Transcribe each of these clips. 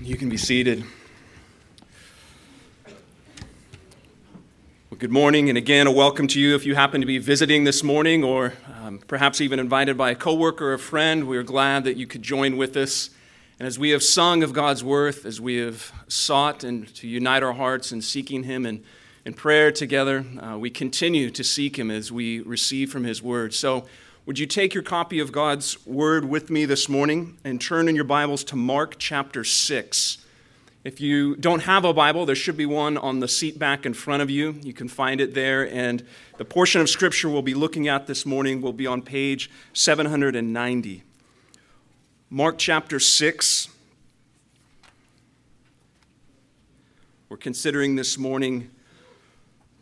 You can be seated. Well, good morning, and again, a welcome to you if you happen to be visiting this morning or um, perhaps even invited by a coworker or a friend. We are glad that you could join with us. And as we have sung of God's worth, as we have sought and to unite our hearts in seeking Him and in prayer together, uh, we continue to seek Him as we receive from His Word. So, would you take your copy of God's Word with me this morning and turn in your Bibles to Mark chapter 6? If you don't have a Bible, there should be one on the seat back in front of you. You can find it there. And the portion of Scripture we'll be looking at this morning will be on page 790. Mark chapter 6. We're considering this morning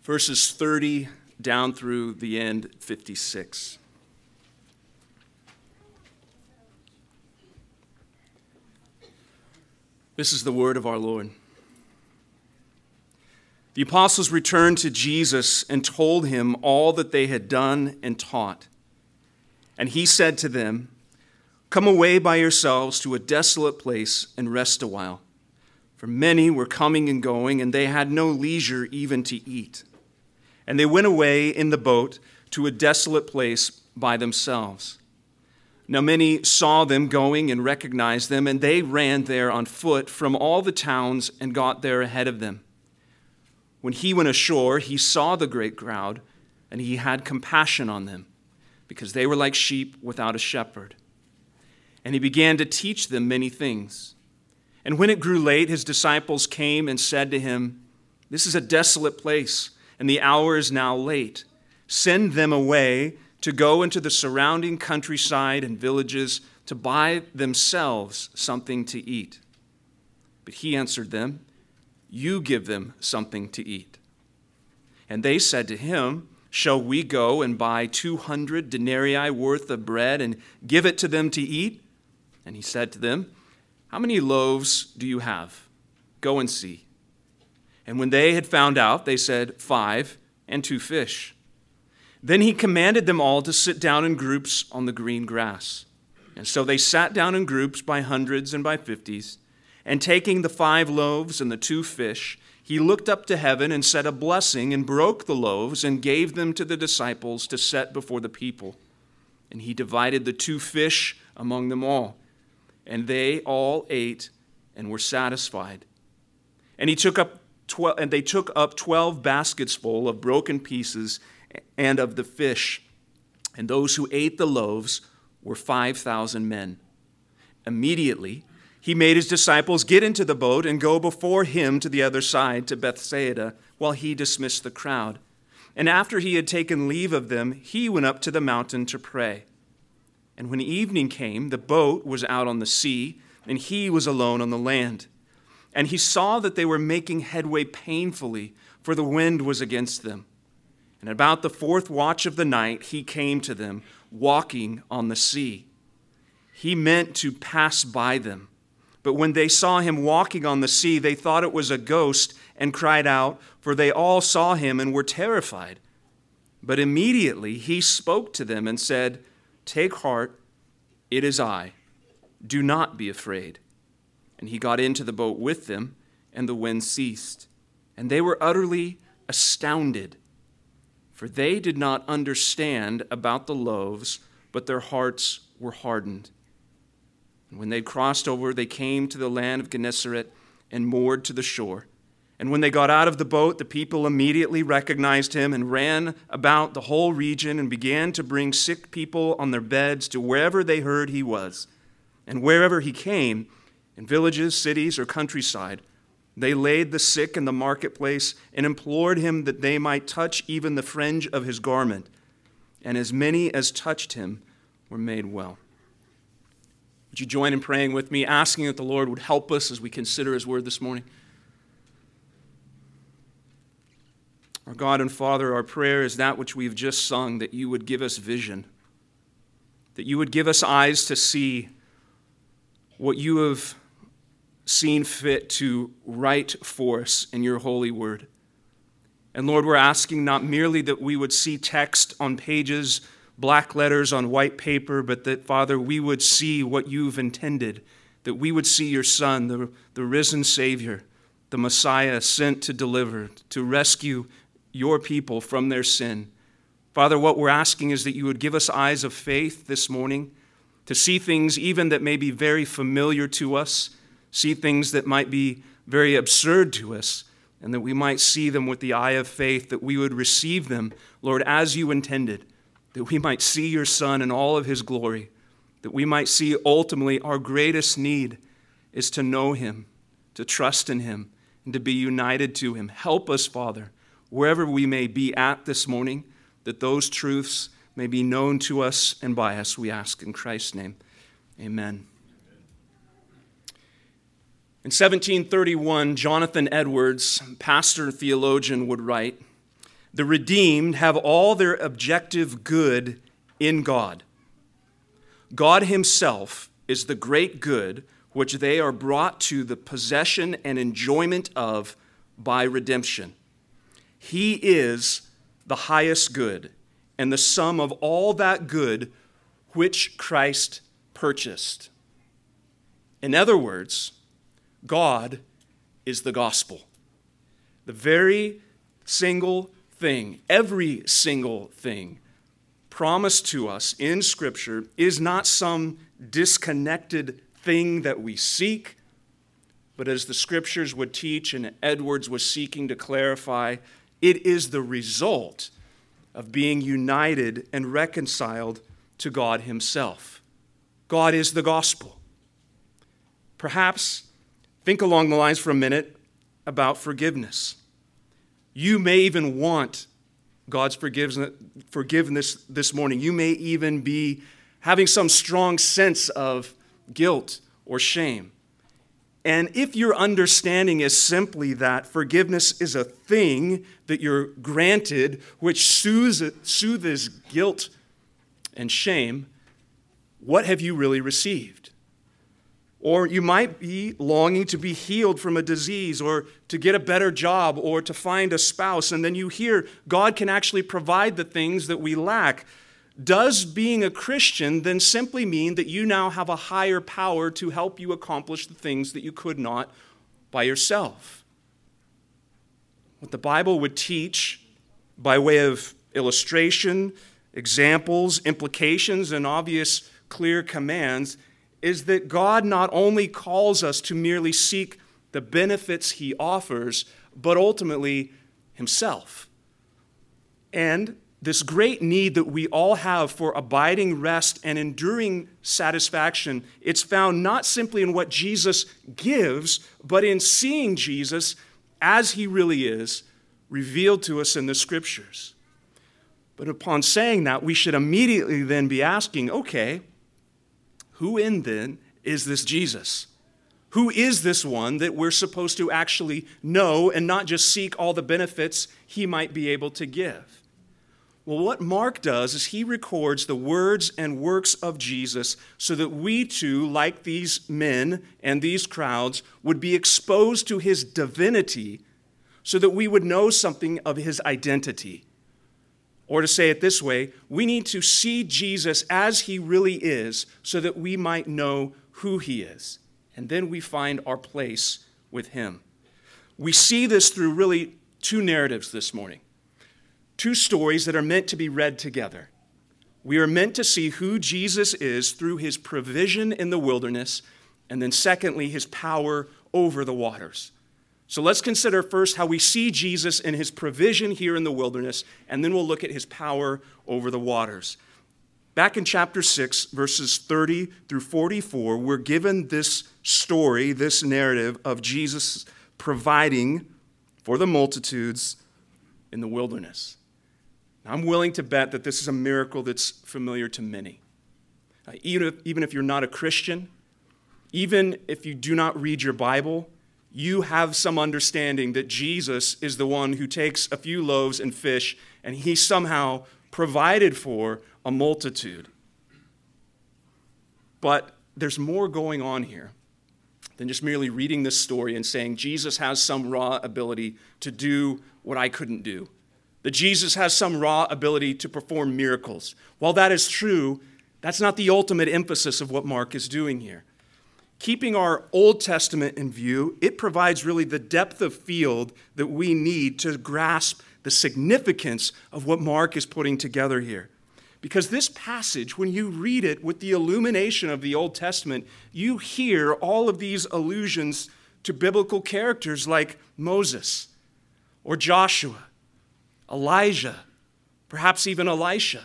verses 30 down through the end, 56. This is the word of our Lord. The apostles returned to Jesus and told him all that they had done and taught. And he said to them, Come away by yourselves to a desolate place and rest a while. For many were coming and going, and they had no leisure even to eat. And they went away in the boat to a desolate place by themselves. Now many saw them going and recognized them, and they ran there on foot from all the towns and got there ahead of them. When he went ashore, he saw the great crowd, and he had compassion on them, because they were like sheep without a shepherd. And he began to teach them many things. And when it grew late, his disciples came and said to him, This is a desolate place, and the hour is now late. Send them away to go into the surrounding countryside and villages to buy themselves something to eat. But he answered them, You give them something to eat. And they said to him, Shall we go and buy 200 denarii worth of bread and give it to them to eat? And he said to them, How many loaves do you have? Go and see. And when they had found out, they said, Five and two fish. Then he commanded them all to sit down in groups on the green grass. And so they sat down in groups by hundreds and by fifties. And taking the five loaves and the two fish, he looked up to heaven and said a blessing and broke the loaves and gave them to the disciples to set before the people. And he divided the two fish among them all. And they all ate and were satisfied. And he took up twelve, and they took up twelve baskets full of broken pieces and of the fish. And those who ate the loaves were 5,000 men. Immediately, he made his disciples get into the boat and go before him to the other side, to Bethsaida, while he dismissed the crowd. And after he had taken leave of them, he went up to the mountain to pray. And when evening came, the boat was out on the sea, and he was alone on the land. And he saw that they were making headway painfully, for the wind was against them. And about the fourth watch of the night, he came to them, walking on the sea. He meant to pass by them. But when they saw him walking on the sea, they thought it was a ghost and cried out, for they all saw him and were terrified. But immediately he spoke to them and said, Take heart, it is I. Do not be afraid. And he got into the boat with them, and the wind ceased. And they were utterly astounded for they did not understand about the loaves, but their hearts were hardened. And when they crossed over, they came to the land of Gennesaret and moored to the shore. And when they got out of the boat, the people immediately recognized him and ran about the whole region and began to bring sick people on their beds to wherever they heard he was. And wherever he came, in villages, cities, or countryside, they laid the sick in the marketplace and implored him that they might touch even the fringe of his garment. And as many as touched him were made well. Would you join in praying with me, asking that the Lord would help us as we consider his word this morning? Our God and Father, our prayer is that which we've just sung, that you would give us vision, that you would give us eyes to see what you have seen fit to write for us in your holy word. And Lord, we're asking not merely that we would see text on pages, black letters on white paper, but that, Father, we would see what you've intended, that we would see your Son, the, the risen Savior, the Messiah sent to deliver, to rescue your people from their sin. Father, what we're asking is that you would give us eyes of faith this morning to see things even that may be very familiar to us, see things that might be very absurd to us, and that we might see them with the eye of faith, that we would receive them, Lord, as you intended, that we might see your Son in all of his glory, that we might see ultimately our greatest need is to know him, to trust in him, and to be united to him. Help us, Father, wherever we may be at this morning that those truths may be known to us and by us, we ask in Christ's name. Amen. In 1731, Jonathan Edwards, pastor and theologian, would write The redeemed have all their objective good in God. God Himself is the great good which they are brought to the possession and enjoyment of by redemption. He is the highest good and the sum of all that good which Christ purchased. In other words, God is the gospel. The very single thing, every single thing promised to us in Scripture is not some disconnected thing that we seek, but as the Scriptures would teach and Edwards was seeking to clarify, it is the result of being united and reconciled to God Himself. God is the gospel. Perhaps think along the lines for a minute about forgiveness. You may even want God's forgiveness this morning. You may even be having some strong sense of guilt or shame. And if your understanding is simply that forgiveness is a thing that you're granted, which soothes, guilt and shame, what have you really received? Or you might be longing to be healed from a disease or to get a better job or to find a spouse, and then you hear God can actually provide the things that we lack. Does being a Christian then simply mean that you now have a higher power to help you accomplish the things that you could not by yourself? What the Bible would teach by way of illustration, examples, implications, and obvious clear commands is that God not only calls us to merely seek the benefits he offers, but ultimately himself. And this great need that we all have for abiding rest and enduring satisfaction, it's found not simply in what Jesus gives, but in seeing Jesus as he really is, revealed to us in the scriptures. But upon saying that, we should immediately then be asking okay, who in then is this Jesus? Who is this one that we're supposed to actually know and not just seek all the benefits he might be able to give? Well, what Mark does is he records the words and works of Jesus so that we too, like these men and these crowds, would be exposed to his divinity so that we would know something of his identity. Or to say it this way, we need to see Jesus as he really is so that we might know who he is. And then we find our place with him. We see this through really two narratives this morning two stories that are meant to be read together. We are meant to see who Jesus is through his provision in the wilderness, and then, secondly, his power over the waters. So let's consider first how we see Jesus in his provision here in the wilderness, and then we'll look at his power over the waters. Back in chapter 6, verses 30 through 44, we're given this story, this narrative of Jesus providing for the multitudes in the wilderness. I'm willing to bet that this is a miracle that's familiar to many. Uh, even, if, even if you're not a Christian, even if you do not read your Bible, you have some understanding that Jesus is the one who takes a few loaves and fish and he somehow provided for a multitude. But there's more going on here than just merely reading this story and saying Jesus has some raw ability to do what I couldn't do that Jesus has some raw ability to perform miracles. While that is true, that's not the ultimate emphasis of what Mark is doing here. Keeping our Old Testament in view, it provides really the depth of field that we need to grasp the significance of what Mark is putting together here. Because this passage, when you read it with the illumination of the Old Testament, you hear all of these allusions to biblical characters like Moses or Joshua, Elijah, perhaps even Elisha.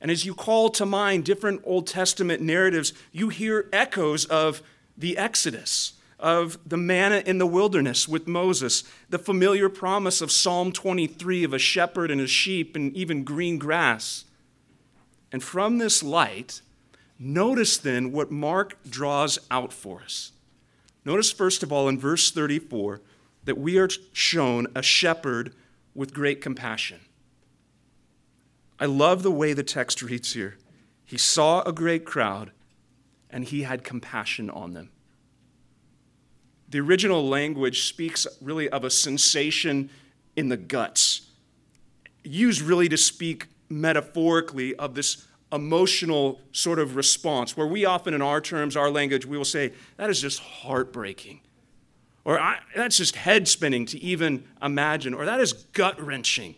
And as you call to mind different Old Testament narratives, you hear echoes of the Exodus, of the manna in the wilderness with Moses, the familiar promise of Psalm 23 of a shepherd and a sheep and even green grass. And from this light, notice then what Mark draws out for us. Notice, first of all, in verse 34, that we are shown a shepherd with great compassion. I love the way the text reads here. He saw a great crowd and he had compassion on them. The original language speaks really of a sensation in the guts, used really to speak metaphorically of this emotional sort of response, where we often, in our terms, our language, we will say, that is just heartbreaking. Or that's just head spinning to even imagine. Or that is gut wrenching.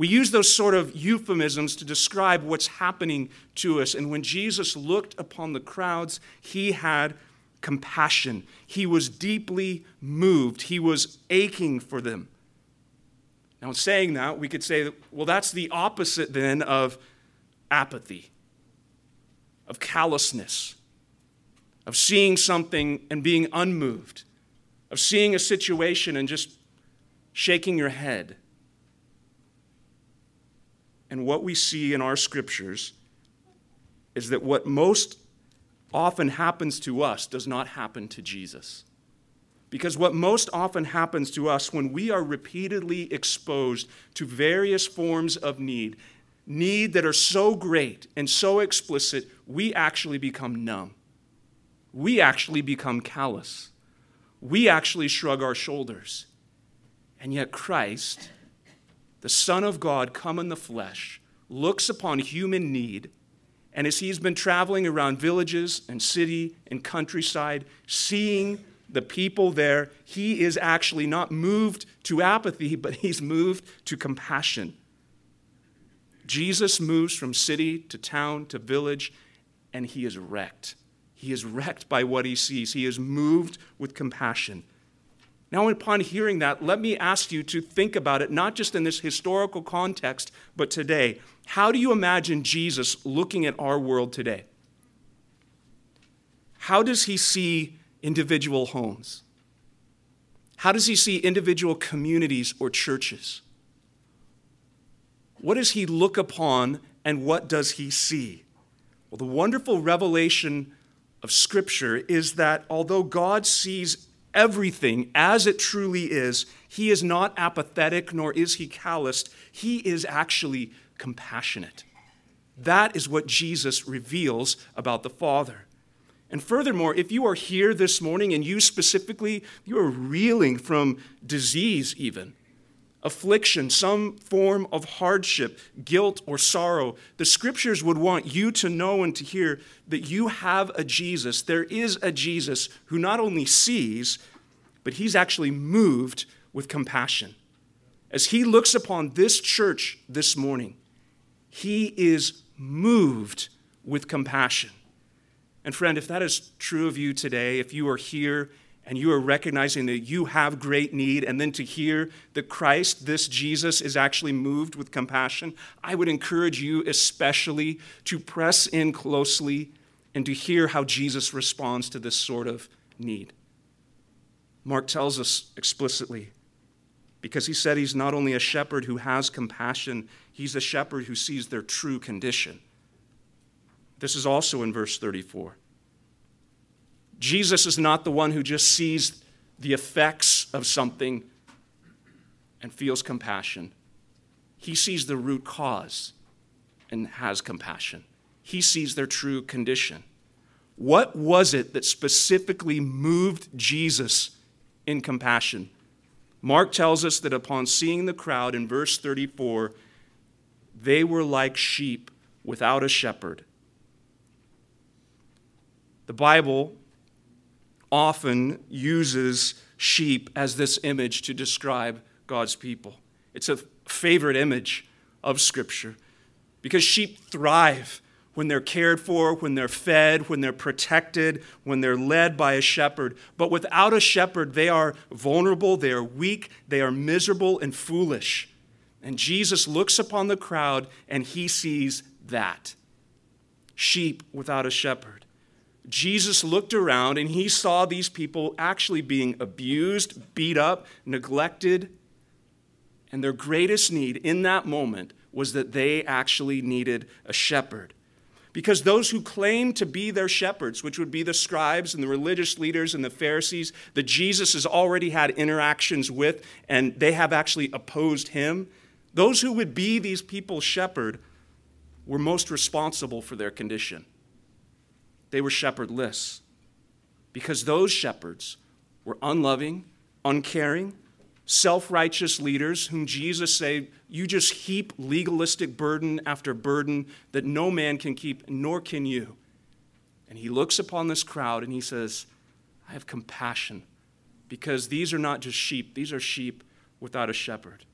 We use those sort of euphemisms to describe what's happening to us. And when Jesus looked upon the crowds, he had compassion. He was deeply moved. He was aching for them. Now, in saying that, we could say, well, that's the opposite then of apathy, of callousness, of seeing something and being unmoved, of seeing a situation and just shaking your head. And what we see in our scriptures is that what most often happens to us does not happen to Jesus. Because what most often happens to us when we are repeatedly exposed to various forms of need, need that are so great and so explicit, we actually become numb. We actually become callous. We actually shrug our shoulders. And yet, Christ the Son of God, come in the flesh, looks upon human need, and as he's been traveling around villages and city and countryside, seeing the people there, he is actually not moved to apathy, but he's moved to compassion. Jesus moves from city to town to village, and he is wrecked. He is wrecked by what he sees. He is moved with compassion. Now, upon hearing that, let me ask you to think about it, not just in this historical context, but today. How do you imagine Jesus looking at our world today? How does he see individual homes? How does he see individual communities or churches? What does he look upon and what does he see? Well, the wonderful revelation of Scripture is that although God sees everything as it truly is, he is not apathetic nor is he calloused. He is actually compassionate. That is what Jesus reveals about the Father. And furthermore, if you are here this morning and you specifically, you are reeling from disease, even affliction, some form of hardship, guilt, or sorrow, the scriptures would want you to know and to hear that you have a Jesus. There is a Jesus who not only sees, but he's actually moved with compassion. As he looks upon this church this morning, he is moved with compassion. And friend, if that is true of you today, if you are here and you are recognizing that you have great need, and then to hear that Christ, this Jesus, is actually moved with compassion, I would encourage you especially to press in closely and to hear how Jesus responds to this sort of need. Mark tells us explicitly because he said he's not only a shepherd who has compassion, he's a shepherd who sees their true condition. This is also in verse 34. Jesus is not the one who just sees the effects of something and feels compassion. He sees the root cause and has compassion. He sees their true condition. What was it that specifically moved Jesus in compassion? Mark tells us that upon seeing the crowd in verse 34, they were like sheep without a shepherd. The Bible often uses sheep as this image to describe God's people. It's a favorite image of Scripture because sheep thrive when they're cared for, when they're fed, when they're protected, when they're led by a shepherd. But without a shepherd, they are vulnerable, they are weak, they are miserable and foolish. And Jesus looks upon the crowd and he sees that sheep without a shepherd. Jesus looked around and he saw these people actually being abused, beat up, neglected. And their greatest need in that moment was that they actually needed a shepherd. Because those who claimed to be their shepherds, which would be the scribes and the religious leaders and the Pharisees that Jesus has already had interactions with, and they have actually opposed him, those who would be these people's shepherd were most responsible for their condition. They were shepherdless because those shepherds were unloving, uncaring, self righteous leaders whom Jesus said, You just heap legalistic burden after burden that no man can keep, nor can you. And he looks upon this crowd and he says, I have compassion because these are not just sheep, these are sheep without a shepherd.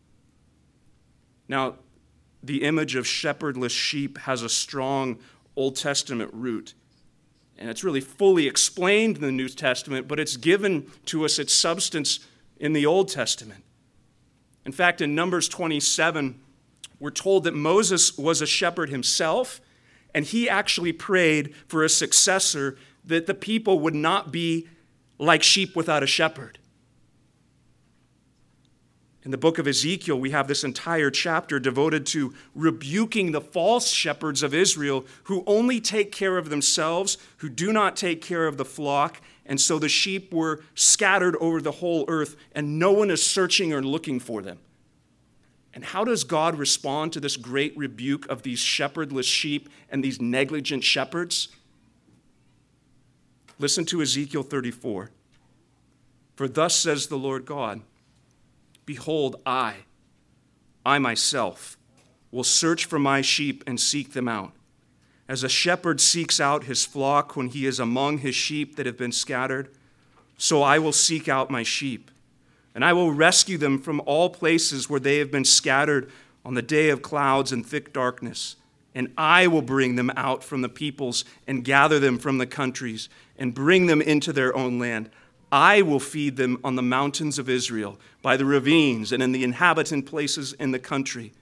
Now, the image of shepherdless sheep has a strong Old Testament root. And it's really fully explained in the New Testament, but it's given to us its substance in the Old Testament. In fact, in Numbers 27, we're told that Moses was a shepherd himself, and he actually prayed for a successor that the people would not be like sheep without a shepherd. In the book of Ezekiel, we have this entire chapter devoted to rebuking the false shepherds of Israel who only take care of themselves, who do not take care of the flock, and so the sheep were scattered over the whole earth, and no one is searching or looking for them. And how does God respond to this great rebuke of these shepherdless sheep and these negligent shepherds? Listen to Ezekiel 34. For thus says the Lord God Behold, I, I myself, will search for my sheep and seek them out as a shepherd seeks out his flock when he is among his sheep that have been scattered, so I will seek out my sheep, and I will rescue them from all places where they have been scattered on the day of clouds and thick darkness. And I will bring them out from the peoples and gather them from the countries and bring them into their own land. I will feed them on the mountains of Israel, by the ravines, and in the inhabitant places in the country.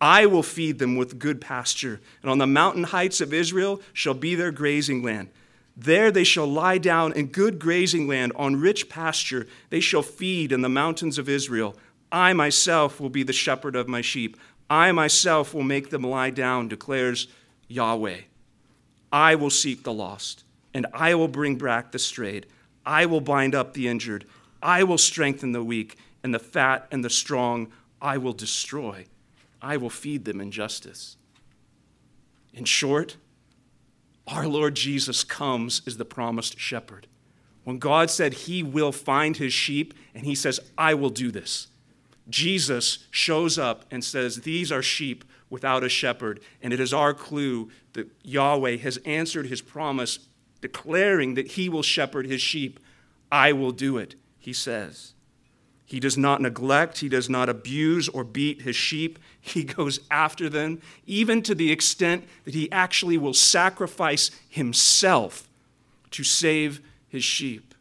I will feed them with good pasture, and on the mountain heights of Israel shall be their grazing land. There they shall lie down in good grazing land on rich pasture. They shall feed in the mountains of Israel. I myself will be the shepherd of my sheep. I myself will make them lie down, declares Yahweh. I will seek the lost, and I will bring back the strayed. I will bind up the injured. I will strengthen the weak, and the fat and the strong I will destroy. I will feed them in justice. In short, our Lord Jesus comes as the promised shepherd. When God said he will find his sheep, and he says, I will do this, Jesus shows up and says, These are sheep without a shepherd. And it is our clue that Yahweh has answered his promise, declaring that he will shepherd his sheep. I will do it, he says. He does not neglect, he does not abuse or beat his sheep. He goes after them, even to the extent that he actually will sacrifice himself to save his sheep.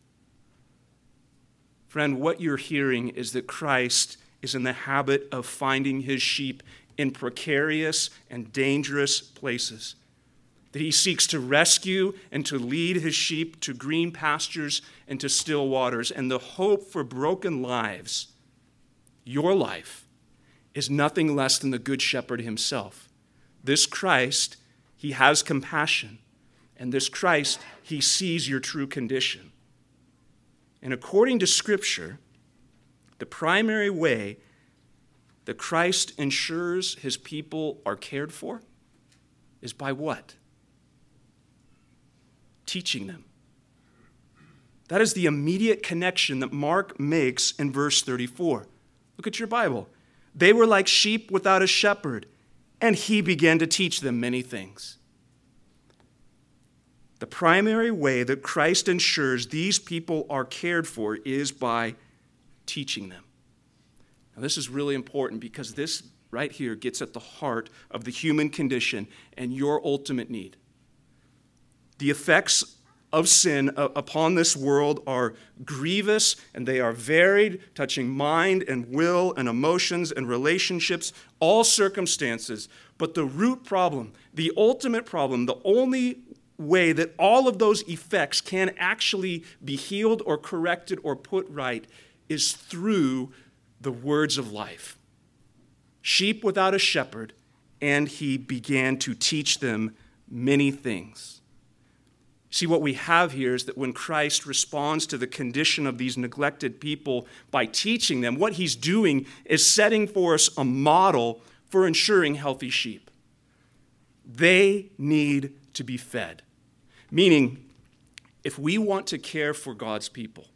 Friend, what you're hearing is that Christ is in the habit of finding his sheep in precarious and dangerous places that he seeks to rescue and to lead his sheep to green pastures and to still waters. And the hope for broken lives, your life, is nothing less than the Good Shepherd himself. This Christ, he has compassion. And this Christ, he sees your true condition. And according to Scripture, the primary way that Christ ensures his people are cared for is by what? Teaching them. That is the immediate connection that Mark makes in verse 34. Look at your Bible. They were like sheep without a shepherd, and he began to teach them many things. The primary way that Christ ensures these people are cared for is by teaching them. Now, this is really important because this right here gets at the heart of the human condition and your ultimate need. The effects of sin upon this world are grievous and they are varied, touching mind and will and emotions and relationships, all circumstances. But the root problem, the ultimate problem, the only way that all of those effects can actually be healed or corrected or put right is through the words of life. Sheep without a shepherd, and he began to teach them many things. See, what we have here is that when Christ responds to the condition of these neglected people by teaching them, what he's doing is setting for us a model for ensuring healthy sheep. They need to be fed. Meaning, if we want to care for God's people,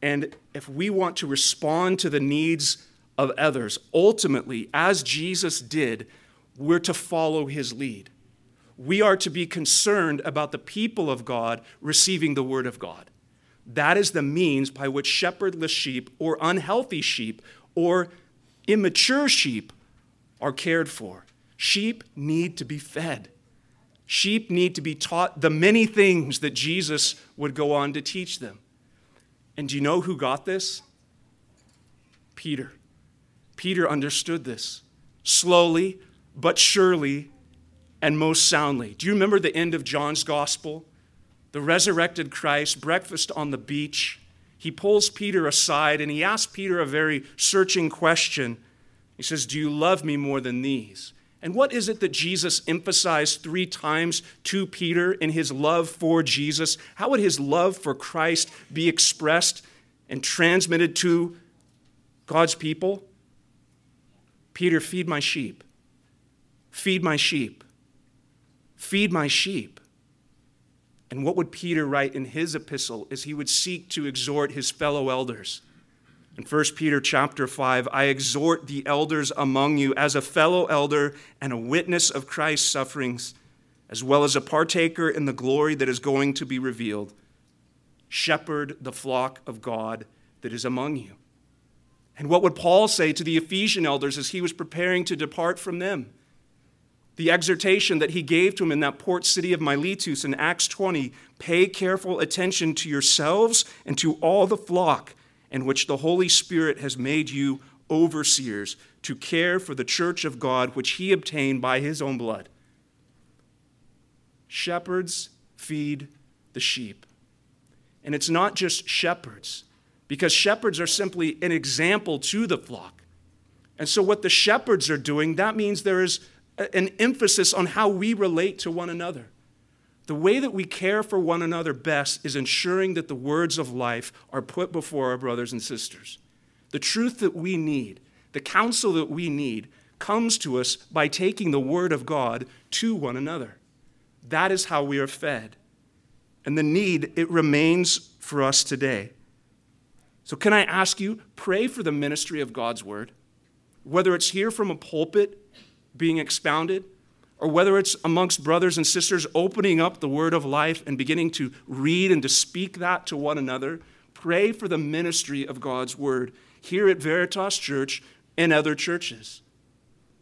and if we want to respond to the needs of others, ultimately, as Jesus did, we're to follow his lead. We are to be concerned about the people of God receiving the word of God. That is the means by which shepherdless sheep, or unhealthy sheep, or immature sheep are cared for. Sheep need to be fed. Sheep need to be taught the many things that Jesus would go on to teach them. And do you know who got this? Peter. Peter understood this slowly, but surely, and most soundly. Do you remember the end of John's gospel? The resurrected Christ, breakfast on the beach. He pulls Peter aside and he asks Peter a very searching question. He says, Do you love me more than these? And what is it that Jesus emphasized three times to Peter in his love for Jesus? How would his love for Christ be expressed and transmitted to God's people? Peter, feed my sheep. Feed my sheep. Feed my sheep. And what would Peter write in his epistle as he would seek to exhort his fellow elders? In 1 Peter chapter 5, I exhort the elders among you as a fellow elder and a witness of Christ's sufferings, as well as a partaker in the glory that is going to be revealed. Shepherd the flock of God that is among you. And what would Paul say to the Ephesian elders as he was preparing to depart from them? The exhortation that he gave to him in that port city of Miletus in Acts 20 pay careful attention to yourselves and to all the flock in which the Holy Spirit has made you overseers to care for the church of God, which he obtained by his own blood. Shepherds feed the sheep. And it's not just shepherds, because shepherds are simply an example to the flock. And so, what the shepherds are doing, that means there is an emphasis on how we relate to one another. The way that we care for one another best is ensuring that the words of life are put before our brothers and sisters. The truth that we need, the counsel that we need, comes to us by taking the word of God to one another. That is how we are fed. And the need, it remains for us today. So, can I ask you, pray for the ministry of God's word? Whether it's here from a pulpit being expounded, or whether it's amongst brothers and sisters opening up the word of life and beginning to read and to speak that to one another, pray for the ministry of God's word here at Veritas Church and other churches.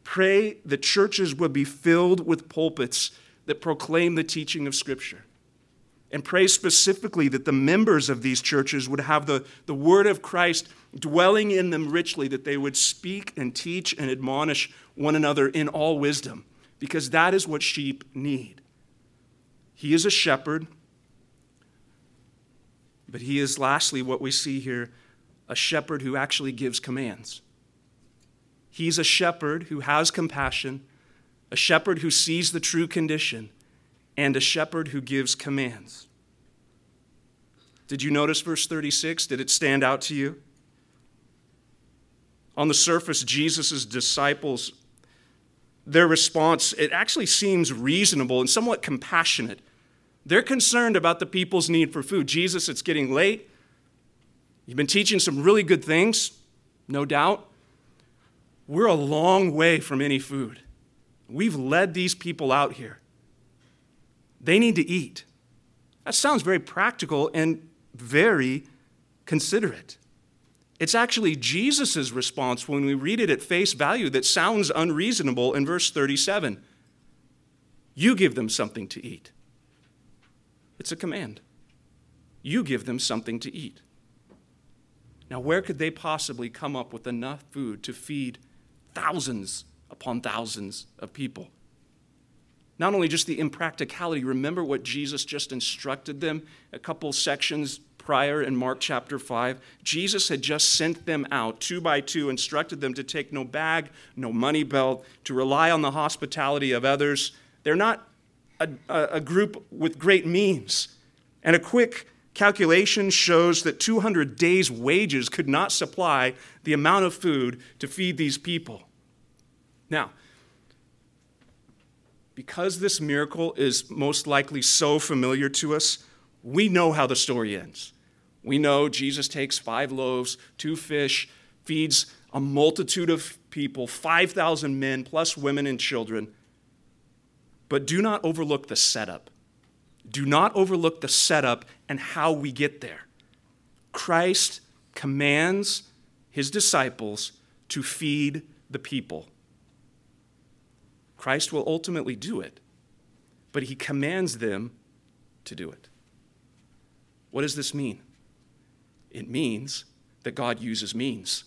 Pray that churches would be filled with pulpits that proclaim the teaching of Scripture. And pray specifically that the members of these churches would have the, the word of Christ dwelling in them richly, that they would speak and teach and admonish one another in all wisdom because that is what sheep need. He is a shepherd, but he is, lastly, what we see here a shepherd who actually gives commands. He's a shepherd who has compassion, a shepherd who sees the true condition, and a shepherd who gives commands. Did you notice verse 36? Did it stand out to you? On the surface, Jesus' disciples their response, it actually seems reasonable and somewhat compassionate. They're concerned about the people's need for food. Jesus, it's getting late. You've been teaching some really good things, no doubt. We're a long way from any food. We've led these people out here. They need to eat. That sounds very practical and very considerate. It's actually Jesus' response when we read it at face value that sounds unreasonable in verse 37. You give them something to eat. It's a command. You give them something to eat. Now, where could they possibly come up with enough food to feed thousands upon thousands of people? Not only just the impracticality, remember what Jesus just instructed them a couple sections prior in Mark chapter 5. Jesus had just sent them out two by two, instructed them to take no bag, no money belt, to rely on the hospitality of others. They're not a, a group with great means. And a quick calculation shows that 200 days' wages could not supply the amount of food to feed these people. Now, because this miracle is most likely so familiar to us, we know how the story ends. We know Jesus takes five loaves, two fish, feeds a multitude of people, 5,000 men, plus women and children. But do not overlook the setup. Do not overlook the setup and how we get there. Christ commands his disciples to feed the people. Christ will ultimately do it, but he commands them to do it. What does this mean? It means that God uses means.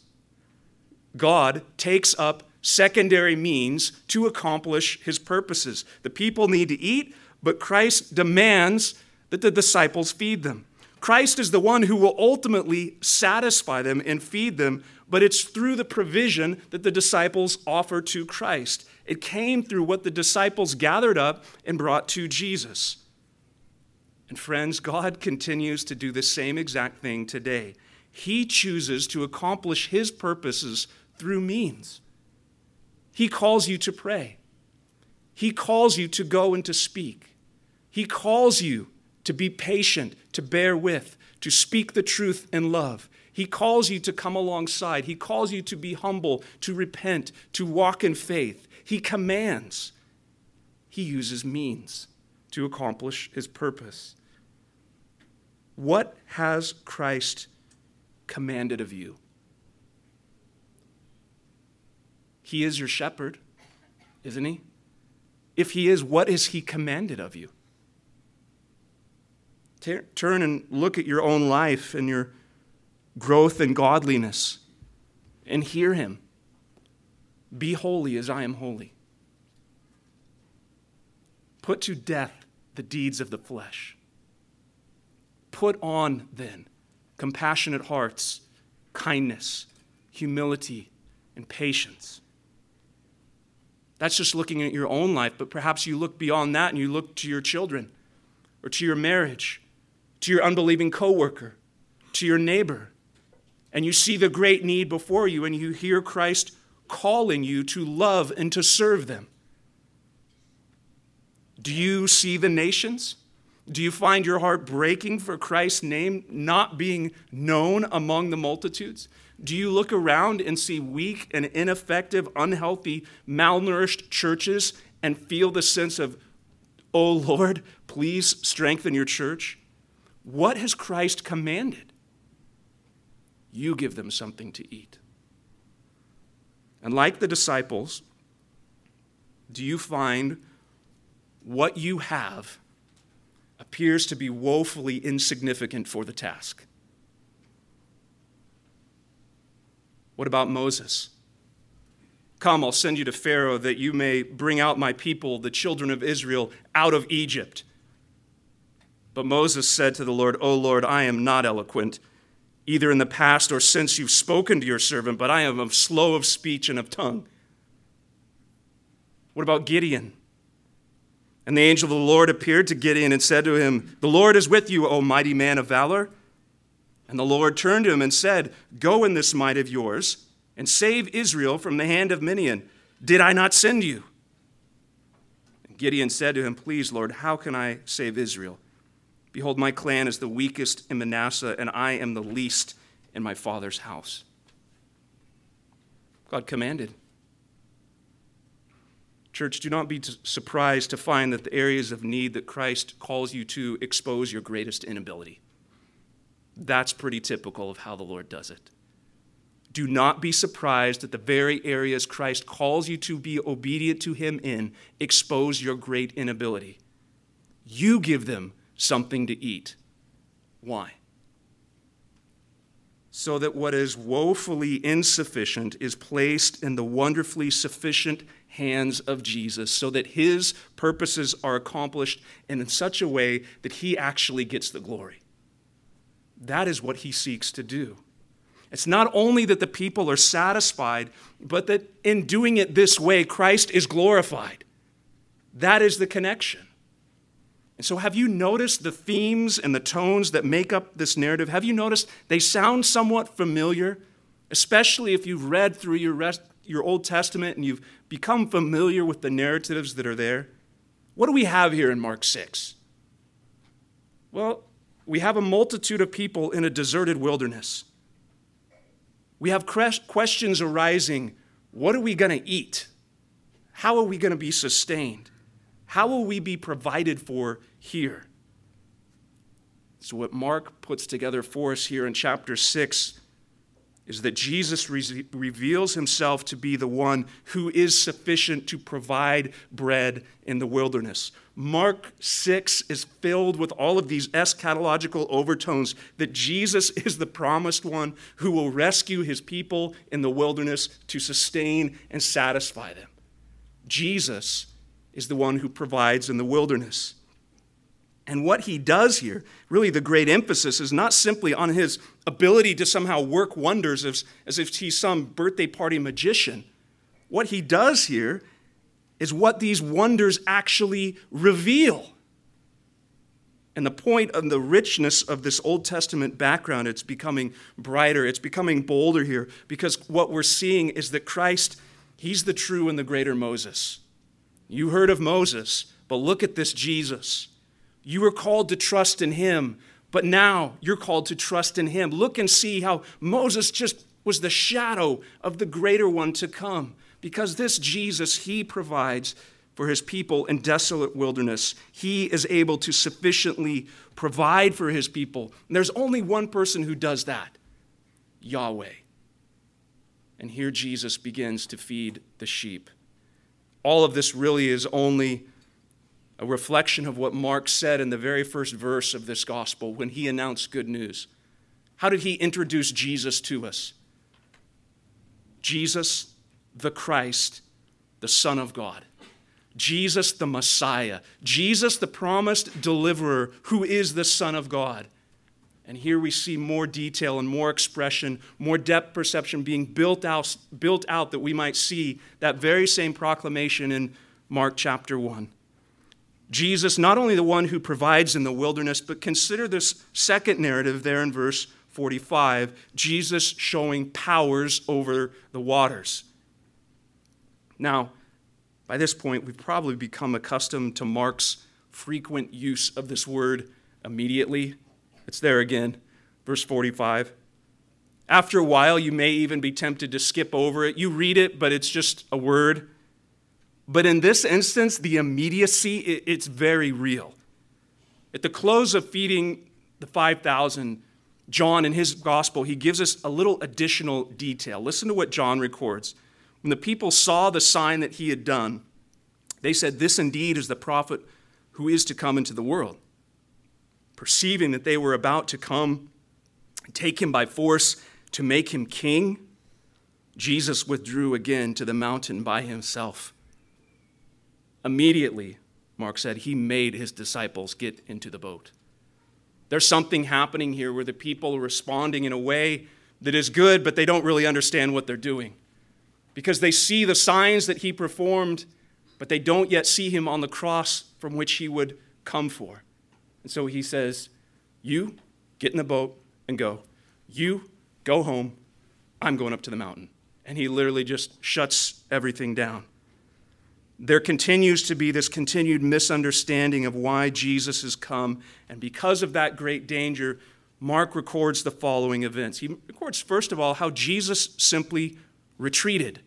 God takes up secondary means to accomplish his purposes. The people need to eat, but Christ demands that the disciples feed them. Christ is the one who will ultimately satisfy them and feed them, but it's through the provision that the disciples offer to Christ. It came through what the disciples gathered up and brought to Jesus. And friends, God continues to do the same exact thing today. He chooses to accomplish His purposes through means. He calls you to pray. He calls you to go and to speak. He calls you to be patient, to bear with, to speak the truth in love. He calls you to come alongside. He calls you to be humble, to repent, to walk in faith. He commands. He uses means to accomplish his purpose. What has Christ commanded of you? He is your shepherd, isn't he? If he is, what is he commanded of you? Turn and look at your own life and your growth in godliness and hear him. Be holy as I am holy. Put to death the deeds of the flesh. Put on, then, compassionate hearts, kindness, humility, and patience. That's just looking at your own life, but perhaps you look beyond that and you look to your children or to your marriage, to your unbelieving coworker, to your neighbor, and you see the great need before you and you hear Christ calling you to love and to serve them. Do you see the nations? Do you find your heart breaking for Christ's name not being known among the multitudes? Do you look around and see weak and ineffective, unhealthy, malnourished churches and feel the sense of, oh Lord, please strengthen your church? What has Christ commanded? You give them something to eat. And like the disciples, do you find what you have appears to be woefully insignificant for the task? What about Moses? Come, I'll send you to Pharaoh that you may bring out my people, the children of Israel, out of Egypt. But Moses said to the Lord, O Lord, I am not eloquent, either in the past or since you've spoken to your servant, but I am of slow of speech and of tongue. What about Gideon? And the angel of the Lord appeared to Gideon and said to him, The Lord is with you, O mighty man of valor. And the Lord turned to him and said, Go in this might of yours and save Israel from the hand of Midian. Did I not send you? And Gideon said to him, Please, Lord, how can I save Israel? Behold, my clan is the weakest in Manasseh, and I am the least in my father's house. God commanded. Church, do not be surprised to find that the areas of need that Christ calls you to expose your greatest inability. That's pretty typical of how the Lord does it. Do not be surprised that the very areas Christ calls you to be obedient to Him in expose your great inability. You give them something to eat. Why? So that what is woefully insufficient is placed in the wonderfully sufficient hands of Jesus, so that His purposes are accomplished and in such a way that He actually gets the glory. That is what He seeks to do. It's not only that the people are satisfied, but that in doing it this way, Christ is glorified. That is the connection. And so, have you noticed the themes and the tones that make up this narrative? Have you noticed they sound somewhat familiar, especially if you've read through your, rest, your Old Testament and you've become familiar with the narratives that are there? What do we have here in Mark 6? Well, we have a multitude of people in a deserted wilderness. We have questions arising what are we going to eat? How are we going to be sustained? How will we be provided for here? So, what Mark puts together for us here in chapter 6 is that Jesus re- reveals himself to be the one who is sufficient to provide bread in the wilderness. Mark 6 is filled with all of these eschatological overtones that Jesus is the promised one who will rescue his people in the wilderness to sustain and satisfy them. Jesus is the one who provides in the wilderness. And what he does here, really the great emphasis, is not simply on his ability to somehow work wonders as, as if he's some birthday party magician. What he does here is what these wonders actually reveal. And the point of the richness of this Old Testament background, it's becoming brighter, it's becoming bolder here, because what we're seeing is that Christ, he's the true and the greater Moses. You heard of Moses, but look at this Jesus. You were called to trust in him, but now you're called to trust in him. Look and see how Moses just was the shadow of the greater one to come. Because this Jesus, he provides for his people in desolate wilderness. He is able to sufficiently provide for his people. And there's only one person who does that Yahweh. And here Jesus begins to feed the sheep. All of this really is only a reflection of what Mark said in the very first verse of this gospel when he announced good news. How did he introduce Jesus to us? Jesus, the Christ, the Son of God. Jesus, the Messiah. Jesus, the promised deliverer, who is the Son of God. And here we see more detail and more expression, more depth perception being built out, built out that we might see that very same proclamation in Mark chapter 1. Jesus, not only the one who provides in the wilderness, but consider this second narrative there in verse 45 Jesus showing powers over the waters. Now, by this point, we've probably become accustomed to Mark's frequent use of this word immediately. It's there again, verse 45. After a while, you may even be tempted to skip over it. You read it, but it's just a word. But in this instance, the immediacy, it's very real. At the close of feeding the 5,000, John, in his gospel, he gives us a little additional detail. Listen to what John records. When the people saw the sign that he had done, they said, This indeed is the prophet who is to come into the world. Perceiving that they were about to come and take him by force to make him king, Jesus withdrew again to the mountain by himself. Immediately, Mark said, he made his disciples get into the boat. There's something happening here where the people are responding in a way that is good, but they don't really understand what they're doing. Because they see the signs that he performed, but they don't yet see him on the cross from which he would come for. And so he says, You get in the boat and go. You go home. I'm going up to the mountain. And he literally just shuts everything down there continues to be this continued misunderstanding of why Jesus has come. And because of that great danger, Mark records the following events. He records, first of all, how Jesus simply retreated.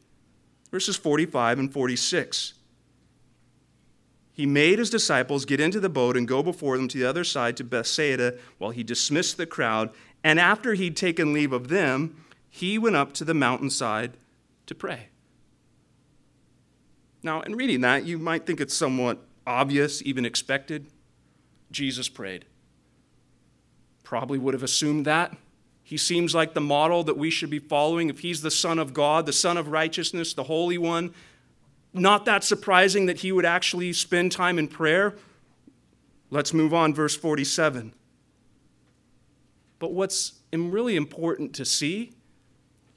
Verses 45 and 46. He made his disciples get into the boat and go before them to the other side to Bethsaida while he dismissed the crowd. And after he'd taken leave of them, he went up to the mountainside to pray. Now, in reading that, you might think it's somewhat obvious, even expected. Jesus prayed. Probably would have assumed that. He seems like the model that we should be following. If he's the Son of God, the Son of righteousness, the Holy One, not that surprising that he would actually spend time in prayer. Let's move on, verse 47. But what's really important to see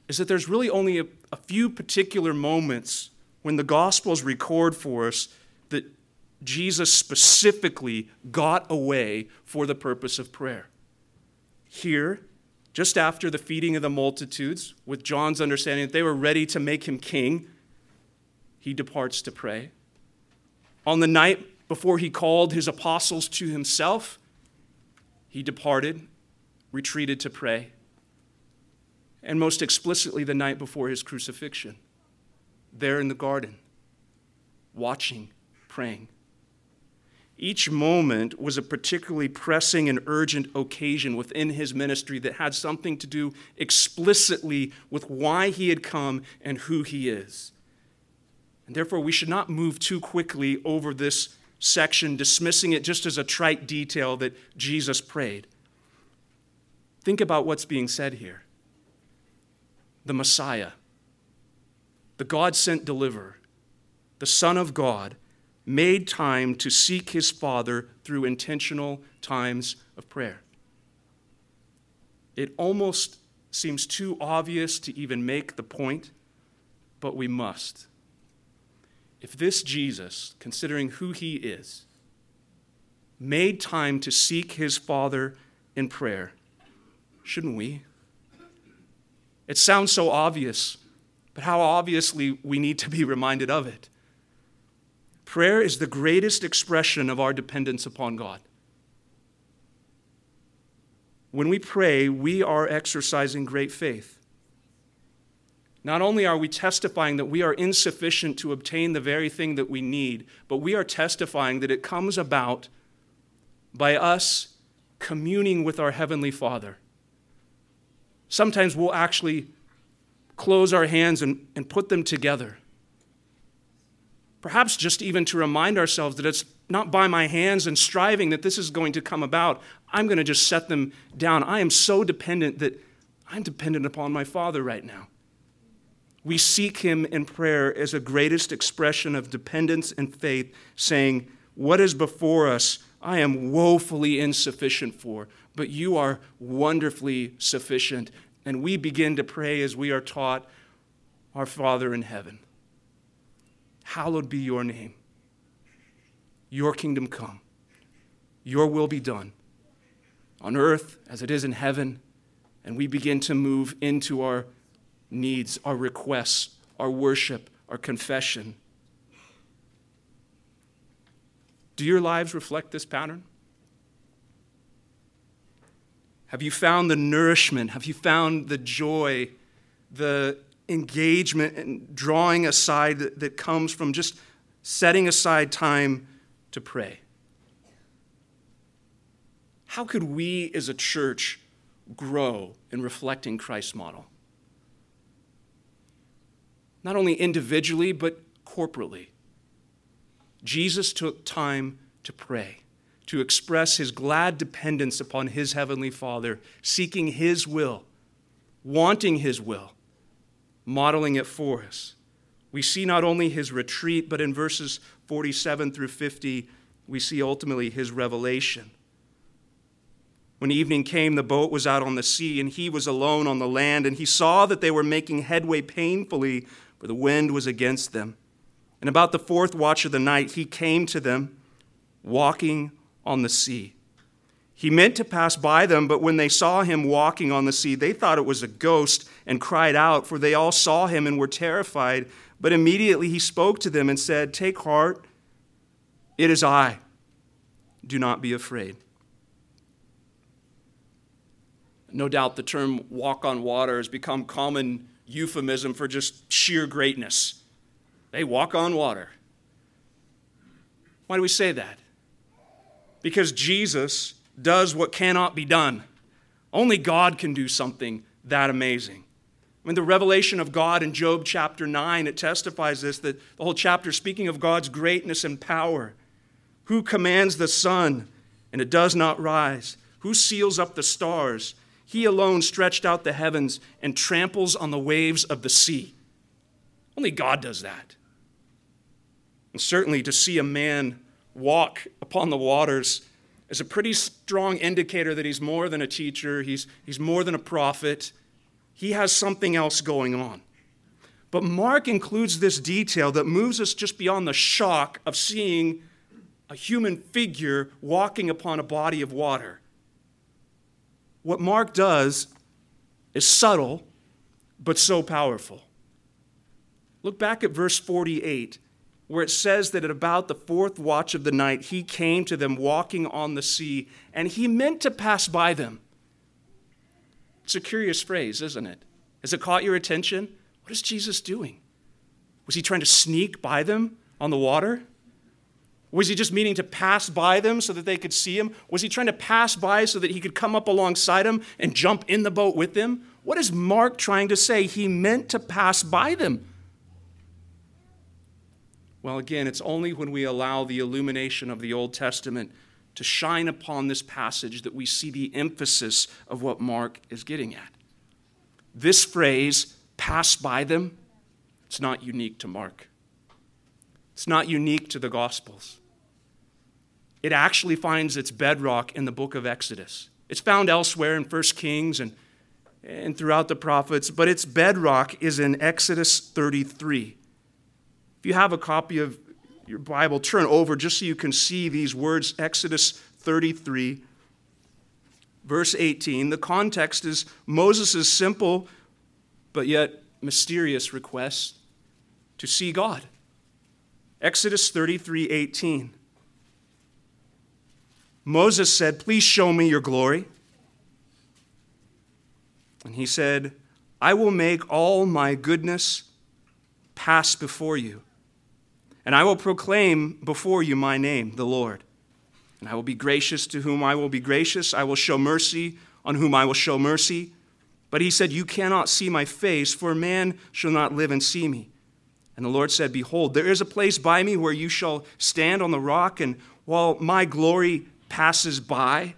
is that there's really only a, a few particular moments when the Gospels record for us that Jesus specifically got away for the purpose of prayer. Here, just after the feeding of the multitudes, with John's understanding that they were ready to make him king, he departs to pray. On the night before he called his apostles to himself, he departed, retreated to pray. And most explicitly, the night before his crucifixion, there in the garden, watching, praying. Each moment was a particularly pressing and urgent occasion within his ministry that had something to do explicitly with why he had come and who he is. Therefore, we should not move too quickly over this section, dismissing it just as a trite detail that Jesus prayed. Think about what's being said here the Messiah, the God sent deliverer, the Son of God, made time to seek his Father through intentional times of prayer. It almost seems too obvious to even make the point, but we must if this Jesus, considering who he is, made time to seek his Father in prayer, shouldn't we? It sounds so obvious, but how obviously we need to be reminded of it. Prayer is the greatest expression of our dependence upon God. When we pray, we are exercising great faith. Not only are we testifying that we are insufficient to obtain the very thing that we need, but we are testifying that it comes about by us communing with our Heavenly Father. Sometimes we'll actually close our hands and, and put them together. Perhaps just even to remind ourselves that it's not by my hands and striving that this is going to come about. I'm going to just set them down. I am so dependent that I'm dependent upon my Father right now. We seek him in prayer as a greatest expression of dependence and faith, saying, What is before us, I am woefully insufficient for, but you are wonderfully sufficient. And we begin to pray as we are taught, Our Father in heaven, hallowed be your name. Your kingdom come, your will be done on earth as it is in heaven. And we begin to move into our needs, our requests, our worship, our confession. Do your lives reflect this pattern? Have you found the nourishment? Have you found the joy, the engagement and drawing aside that, that comes from just setting aside time to pray? How could we as a church grow in reflecting Christ's model? Not only individually, but corporately. Jesus took time to pray, to express his glad dependence upon his heavenly Father, seeking his will, wanting his will, modeling it for us. We see not only his retreat, but in verses 47 through 50, we see ultimately his revelation. When evening came, the boat was out on the sea, and he was alone on the land, and he saw that they were making headway painfully for the wind was against them. And about the fourth watch of the night, he came to them, walking on the sea. He meant to pass by them, but when they saw him walking on the sea, they thought it was a ghost and cried out, for they all saw him and were terrified. But immediately he spoke to them and said, Take heart, it is I. Do not be afraid. No doubt the term walk on water has become common euphemism for just sheer greatness. They walk on water. Why do we say that? Because Jesus does what cannot be done. Only God can do something that amazing. I mean, the revelation of God in Job chapter 9, it testifies this, that the whole chapter speaking of God's greatness and power. Who commands the sun and it does not rise? Who seals up the stars? He alone stretched out the heavens and tramples on the waves of the sea. Only God does that. And certainly to see a man walk upon the waters is a pretty strong indicator that he's more than a teacher, he's, he's more than a prophet. He has something else going on. But Mark includes this detail that moves us just beyond the shock of seeing a human figure walking upon a body of water. What Mark does is subtle, but so powerful. Look back at verse 48, where it says that at about the fourth watch of the night, he came to them walking on the sea, and he meant to pass by them. It's a curious phrase, isn't it? Has it caught your attention? What is Jesus doing? Was he trying to sneak by them on the water? Was he just meaning to pass by them so that they could see him? Was he trying to pass by so that he could come up alongside them and jump in the boat with them? What is Mark trying to say? He meant to pass by them. Well, again, it's only when we allow the illumination of the Old Testament to shine upon this passage that we see the emphasis of what Mark is getting at. This phrase, pass by them, it's not unique to Mark. It's not unique to the Gospels. It actually finds its bedrock in the book of Exodus. It's found elsewhere in 1 Kings and, and throughout the prophets, but its bedrock is in Exodus 33. If you have a copy of your Bible, turn over just so you can see these words Exodus 33, verse 18. The context is Moses' simple but yet mysterious request to see God. Exodus 33 18. Moses said, Please show me your glory. And he said, I will make all my goodness pass before you and I will proclaim before you my name, the Lord. And I will be gracious to whom I will be gracious. I will show mercy on whom I will show mercy. But he said, You cannot see my face, for man shall not live and see me. And the Lord said, Behold, there is a place by me where you shall stand on the rock, and while my glory passes by,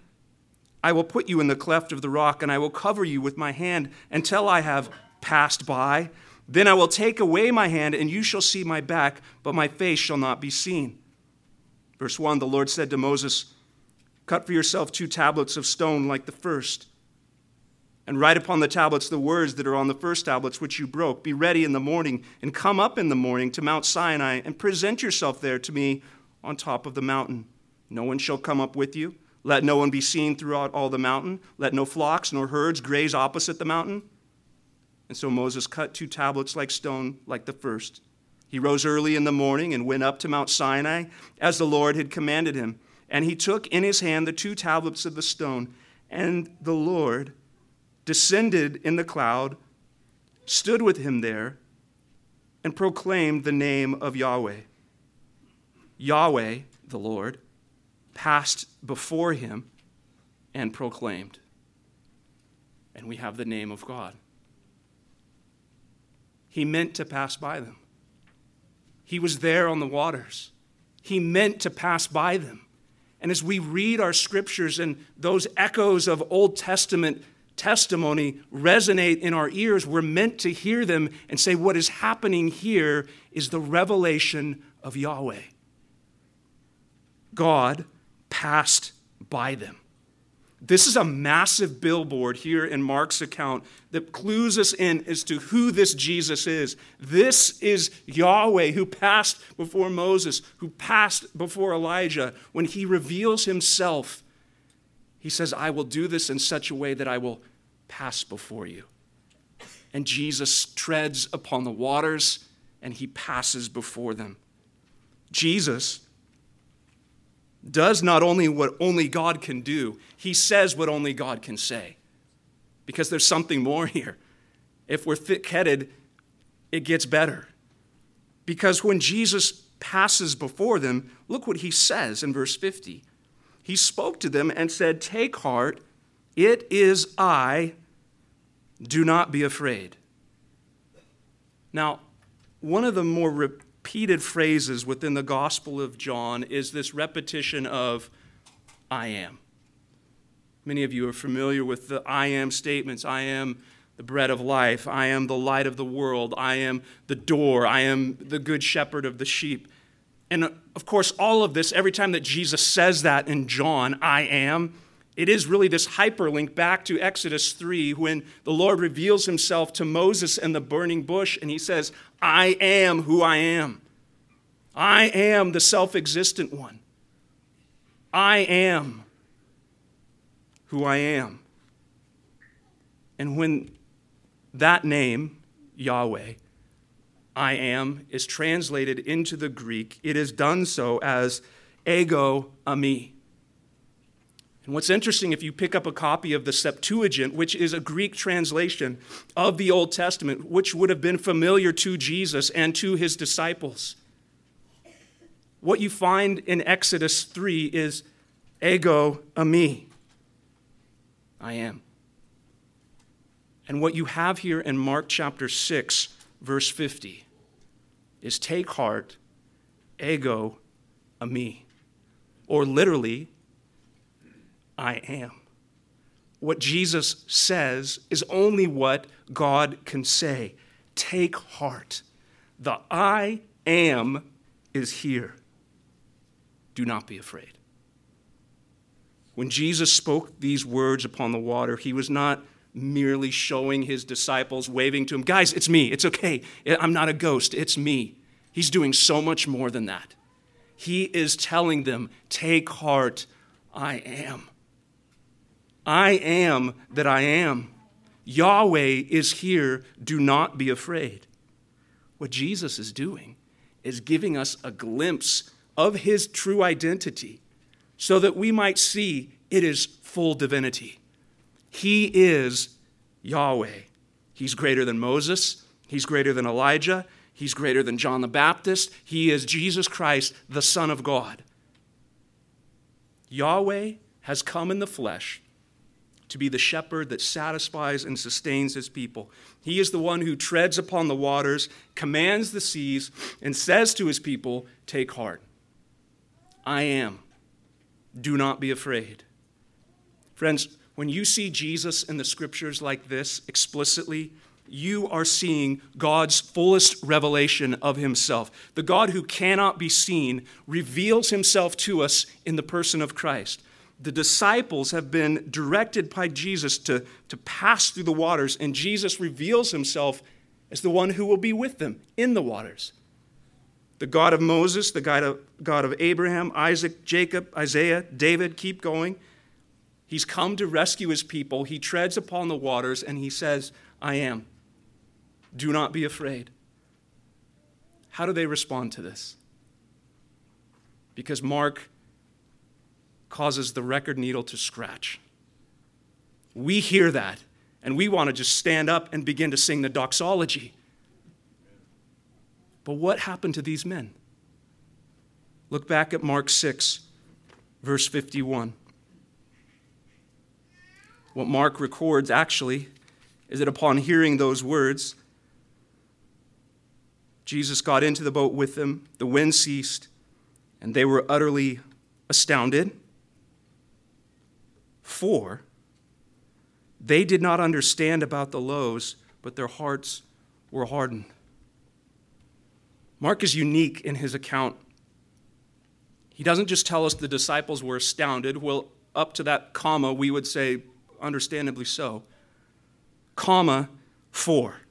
I will put you in the cleft of the rock, and I will cover you with my hand until I have passed by. Then I will take away my hand, and you shall see my back, but my face shall not be seen. Verse 1 The Lord said to Moses, Cut for yourself two tablets of stone like the first, and write upon the tablets the words that are on the first tablets which you broke. Be ready in the morning, and come up in the morning to Mount Sinai, and present yourself there to me on top of the mountain. No one shall come up with you. Let no one be seen throughout all the mountain. Let no flocks nor herds graze opposite the mountain. And so Moses cut two tablets like stone, like the first. He rose early in the morning and went up to Mount Sinai, as the Lord had commanded him. And he took in his hand the two tablets of the stone. And the Lord descended in the cloud, stood with him there, and proclaimed the name of Yahweh. Yahweh, the Lord, passed before him and proclaimed. And we have the name of God. He meant to pass by them. He was there on the waters. He meant to pass by them. And as we read our scriptures and those echoes of Old Testament testimony resonate in our ears, we're meant to hear them and say, What is happening here is the revelation of Yahweh. God passed by them. This is a massive billboard here in Mark's account that clues us in as to who this Jesus is. This is Yahweh who passed before Moses, who passed before Elijah. When he reveals himself, he says, I will do this in such a way that I will pass before you. And Jesus treads upon the waters and he passes before them. Jesus does not only what only God can do, he says what only God can say. Because there's something more here. If we're thick headed, it gets better. Because when Jesus passes before them, look what he says in verse 50. He spoke to them and said, Take heart, it is I, do not be afraid. Now, one of the more repeated phrases within the Gospel of John is this repetition of, I am. Many of you are familiar with the I am statements. I am the bread of life. I am the light of the world. I am the door. I am the good shepherd of the sheep. And of course, all of this, every time that Jesus says that in John, I am, it is really this hyperlink back to Exodus 3 when the Lord reveals himself to Moses in the burning bush and he says, I am who I am. I am the self existent one. I am who I am. And when that name, Yahweh, I am, is translated into the Greek, it is done so as ego eimi. And what's interesting, if you pick up a copy of the Septuagint, which is a Greek translation of the Old Testament, which would have been familiar to Jesus and to his disciples, what you find in Exodus 3 is ego eimi. I am. And what you have here in Mark chapter 6, verse 50, is take heart, ego eimi. Or literally, I am. What Jesus says is only what God can say. Take heart. The I am is here. Do not be afraid. When Jesus spoke these words upon the water, he was not merely showing his disciples, waving to him, Guys, it's me. It's okay. I'm not a ghost. It's me. He's doing so much more than that. He is telling them, Take heart. I am. I am that I am. Yahweh is here. Do not be afraid. What Jesus is doing is giving us a glimpse of his true identity so that we might see it is full divinity. He is Yahweh. He's greater than Moses, he's greater than Elijah, he's greater than John the Baptist. He is Jesus Christ, the Son of God. Yahweh has come in the flesh to be the shepherd that satisfies and sustains his people. He is the one who treads upon the waters, commands the seas, and says to his people, Take heart. I am. Do not be afraid. Friends, when you see Jesus in the scriptures like this explicitly, you are seeing God's fullest revelation of himself. The God who cannot be seen reveals himself to us in the person of Christ the disciples have been directed by Jesus to, to pass through the waters, and Jesus reveals himself as the one who will be with them in the waters. The God of Moses, the God of, God of Abraham, Isaac, Jacob, Isaiah, David, keep going. He's come to rescue his people. He treads upon the waters and he says, I am. Do not be afraid. How do they respond to this? Because Mark causes the record needle to scratch. We hear that, and we want to just stand up and begin to sing the doxology. But what happened to these men? Look back at Mark 6, verse 51. What Mark records actually is that upon hearing those words, Jesus got into the boat with them, the wind ceased, and they were utterly astounded. For they did not understand about the loaves, but their hearts were hardened. Mark is unique in his account. He doesn't just tell us the disciples were astounded. Well, up to that comma, we would say, understandably so. Comma, for.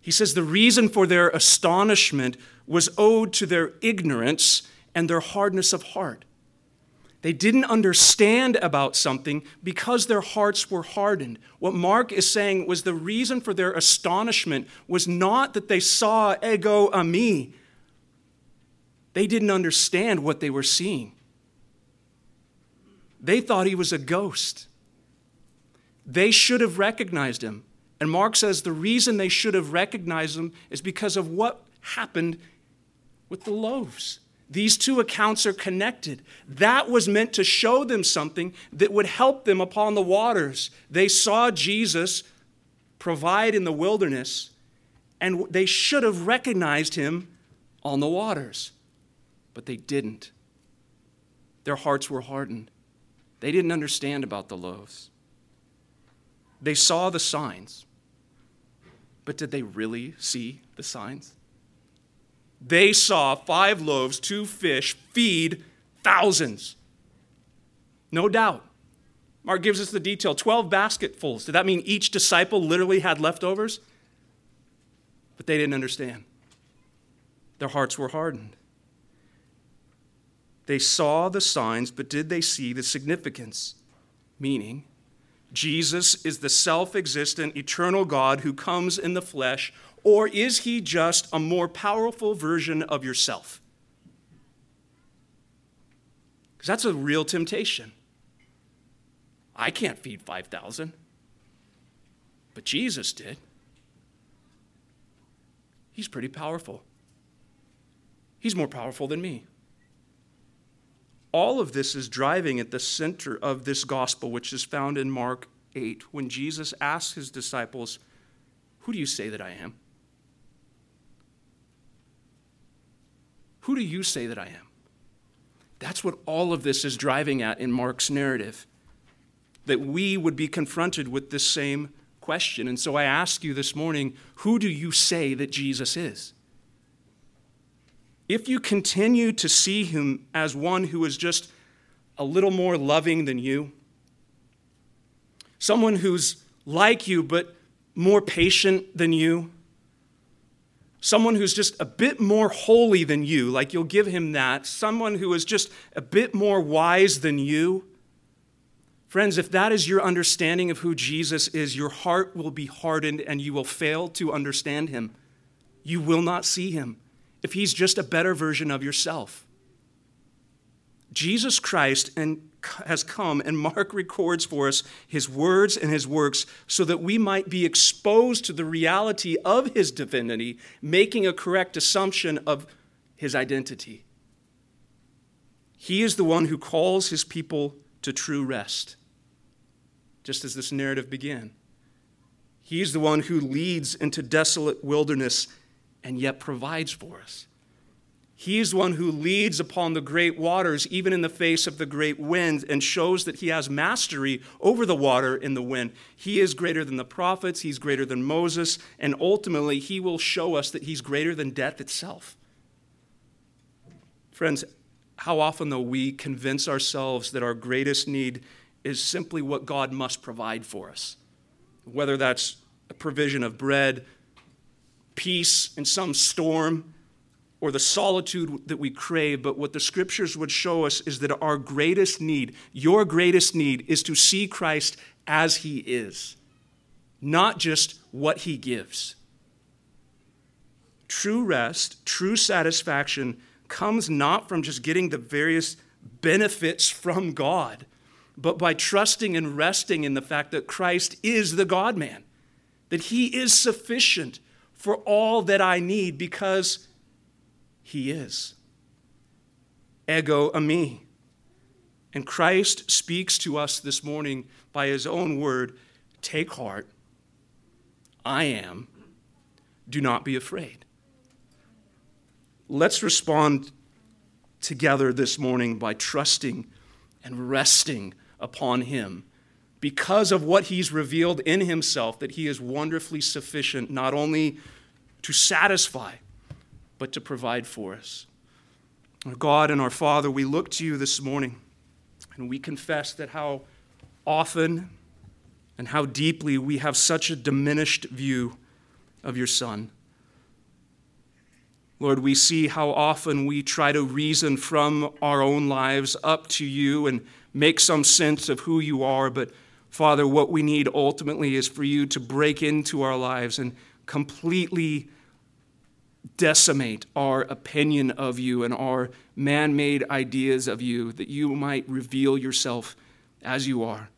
He says the reason for their astonishment was owed to their ignorance and their hardness of heart. They didn't understand about something because their hearts were hardened. What Mark is saying was the reason for their astonishment was not that they saw ego eimi. They didn't understand what they were seeing. They thought he was a ghost. They should have recognized him. And Mark says the reason they should have recognized him is because of what happened with the loaves. These two accounts are connected. That was meant to show them something that would help them upon the waters. They saw Jesus provide in the wilderness, and they should have recognized him on the waters, but they didn't. Their hearts were hardened. They didn't understand about the loaves. They saw the signs, but did they really see the signs? They saw five loaves, two fish feed thousands. No doubt. Mark gives us the detail 12 basketfuls. Did that mean each disciple literally had leftovers? But they didn't understand. Their hearts were hardened. They saw the signs, but did they see the significance? Meaning, Jesus is the self existent, eternal God who comes in the flesh, or is he just a more powerful version of yourself? Because that's a real temptation. I can't feed 5,000, but Jesus did. He's pretty powerful. He's more powerful than me. All of this is driving at the center of this gospel, which is found in Mark 8, when Jesus asks his disciples, Who do you say that I am? Who do you say that I am? That's what all of this is driving at in Mark's narrative. That we would be confronted with this same question. And so I ask you this morning who do you say that Jesus is? If you continue to see him as one who is just a little more loving than you, someone who's like you but more patient than you, someone who's just a bit more holy than you, like you'll give him that, someone who is just a bit more wise than you. Friends, if that is your understanding of who Jesus is, your heart will be hardened and you will fail to understand him. You will not see him if he's just a better version of yourself. Jesus Christ and has come, and Mark records for us his words and his works so that we might be exposed to the reality of his divinity, making a correct assumption of his identity. He is the one who calls his people to true rest, just as this narrative began. He is the one who leads into desolate wilderness and yet provides for us. He is one who leads upon the great waters, even in the face of the great wind, and shows that he has mastery over the water and the wind. He is greater than the prophets, he's greater than Moses, and ultimately, he will show us that he's greater than death itself. Friends, how often, though, we convince ourselves that our greatest need is simply what God must provide for us, whether that's a provision of bread, peace in some storm, or the solitude that we crave, but what the scriptures would show us is that our greatest need, your greatest need, is to see Christ as he is, not just what he gives. True rest, true satisfaction comes not from just getting the various benefits from God, but by trusting and resting in the fact that Christ is the God man, that he is sufficient for all that I need because he is. Ego eimi. And Christ speaks to us this morning by his own word take heart. I am. Do not be afraid. Let's respond together this morning by trusting and resting upon him because of what he's revealed in himself, that he is wonderfully sufficient not only to satisfy, but to provide for us. Our God and our Father, we look to you this morning and we confess that how often and how deeply we have such a diminished view of your Son. Lord, we see how often we try to reason from our own lives up to you and make some sense of who you are, but Father, what we need ultimately is for you to break into our lives and completely decimate our opinion of you and our man made ideas of you, that you might reveal yourself as you are.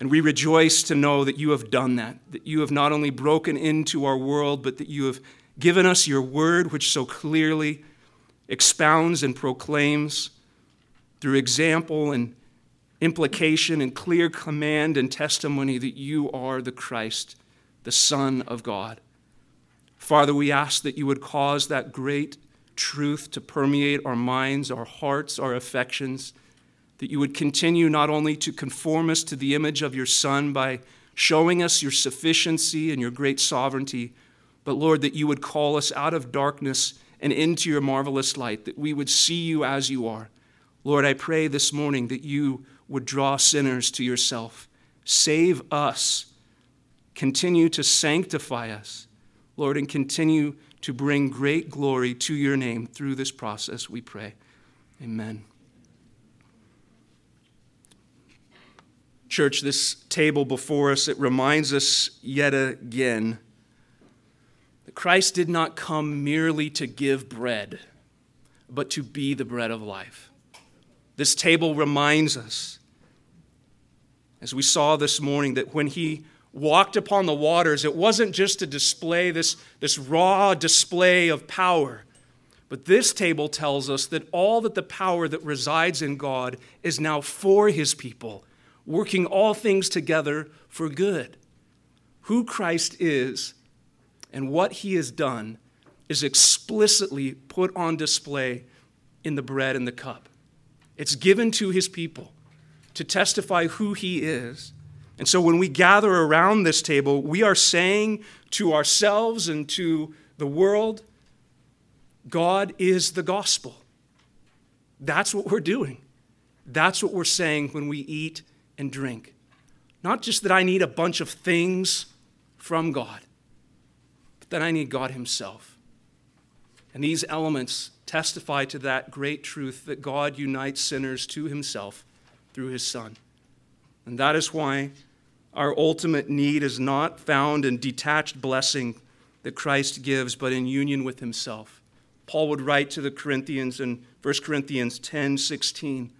And we rejoice to know that you have done that, that you have not only broken into our world, but that you have given us your word, which so clearly expounds and proclaims through example and implication and clear command and testimony that you are the Christ, the Son of God. Father, we ask that you would cause that great truth to permeate our minds, our hearts, our affections, that you would continue not only to conform us to the image of your Son by showing us your sufficiency and your great sovereignty, but Lord, that you would call us out of darkness and into your marvelous light, that we would see you as you are. Lord, I pray this morning that you would draw sinners to yourself. Save us. Continue to sanctify us, Lord, and continue to bring great glory to your name through this process, we pray. Amen. Church, this table before us, it reminds us yet again that Christ did not come merely to give bread, but to be the bread of life. This table reminds us, as we saw this morning, that when he walked upon the waters, it wasn't just to display this, this raw display of power. But this table tells us that all that the power that resides in God is now for his people working all things together for good. Who Christ is and what he has done is explicitly put on display in the bread and the cup. It's given to his people to testify who he is. And so when we gather around this table, we are saying to ourselves and to the world, God is the gospel. That's what we're doing. That's what we're saying when we eat and drink. Not just that I need a bunch of things from God, but that I need God Himself. And these elements testify to that great truth that God unites sinners to Himself through His Son. And that is why our ultimate need is not found in detached blessing that Christ gives, but in union with Himself. Paul would write to the Corinthians in 1 Corinthians 10 16,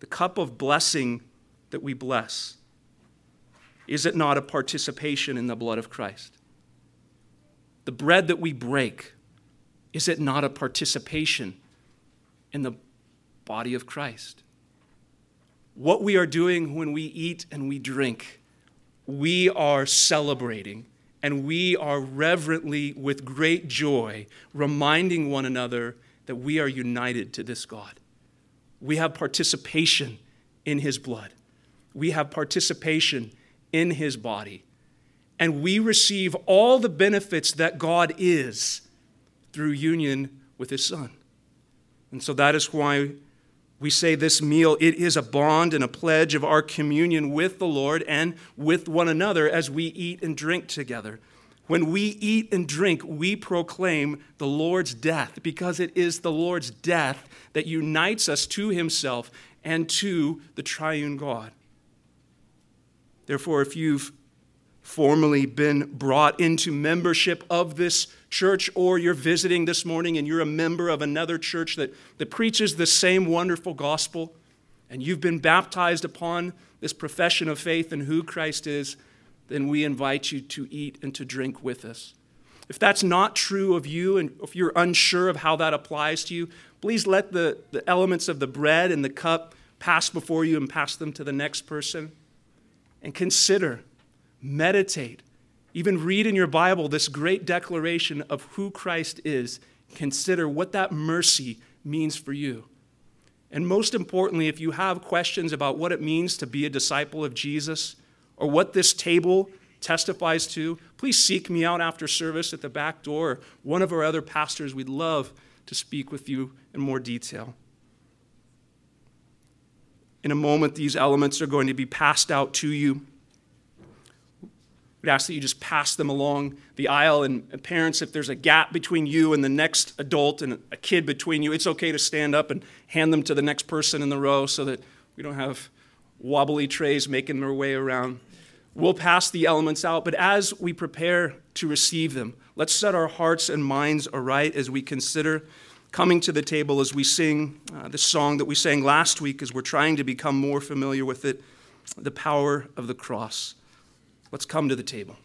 the cup of blessing that we bless? Is it not a participation in the blood of Christ? The bread that we break, is it not a participation in the body of Christ? What we are doing when we eat and we drink, we are celebrating and we are reverently, with great joy, reminding one another that we are united to this God. We have participation in His blood we have participation in his body. And we receive all the benefits that God is through union with his son. And so that is why we say this meal it is a bond and a pledge of our communion with the Lord and with one another as we eat and drink together. When we eat and drink, we proclaim the Lord's death because it is the Lord's death that unites us to himself and to the triune God. Therefore, if you've formally been brought into membership of this church, or you're visiting this morning and you're a member of another church that, that preaches the same wonderful gospel, and you've been baptized upon this profession of faith and who Christ is, then we invite you to eat and to drink with us. If that's not true of you, and if you're unsure of how that applies to you, please let the, the elements of the bread and the cup pass before you and pass them to the next person and consider, meditate, even read in your Bible this great declaration of who Christ is. Consider what that mercy means for you. And most importantly, if you have questions about what it means to be a disciple of Jesus or what this table testifies to, please seek me out after service at the back door. One of our other pastors, we'd love to speak with you in more detail. In a moment, these elements are going to be passed out to you. We'd ask that you just pass them along the aisle. And parents, if there's a gap between you and the next adult and a kid between you, it's okay to stand up and hand them to the next person in the row so that we don't have wobbly trays making their way around. We'll pass the elements out, but as we prepare to receive them, let's set our hearts and minds aright as we consider coming to the table as we sing uh, the song that we sang last week, as we're trying to become more familiar with it the power of the cross. Let's come to the table.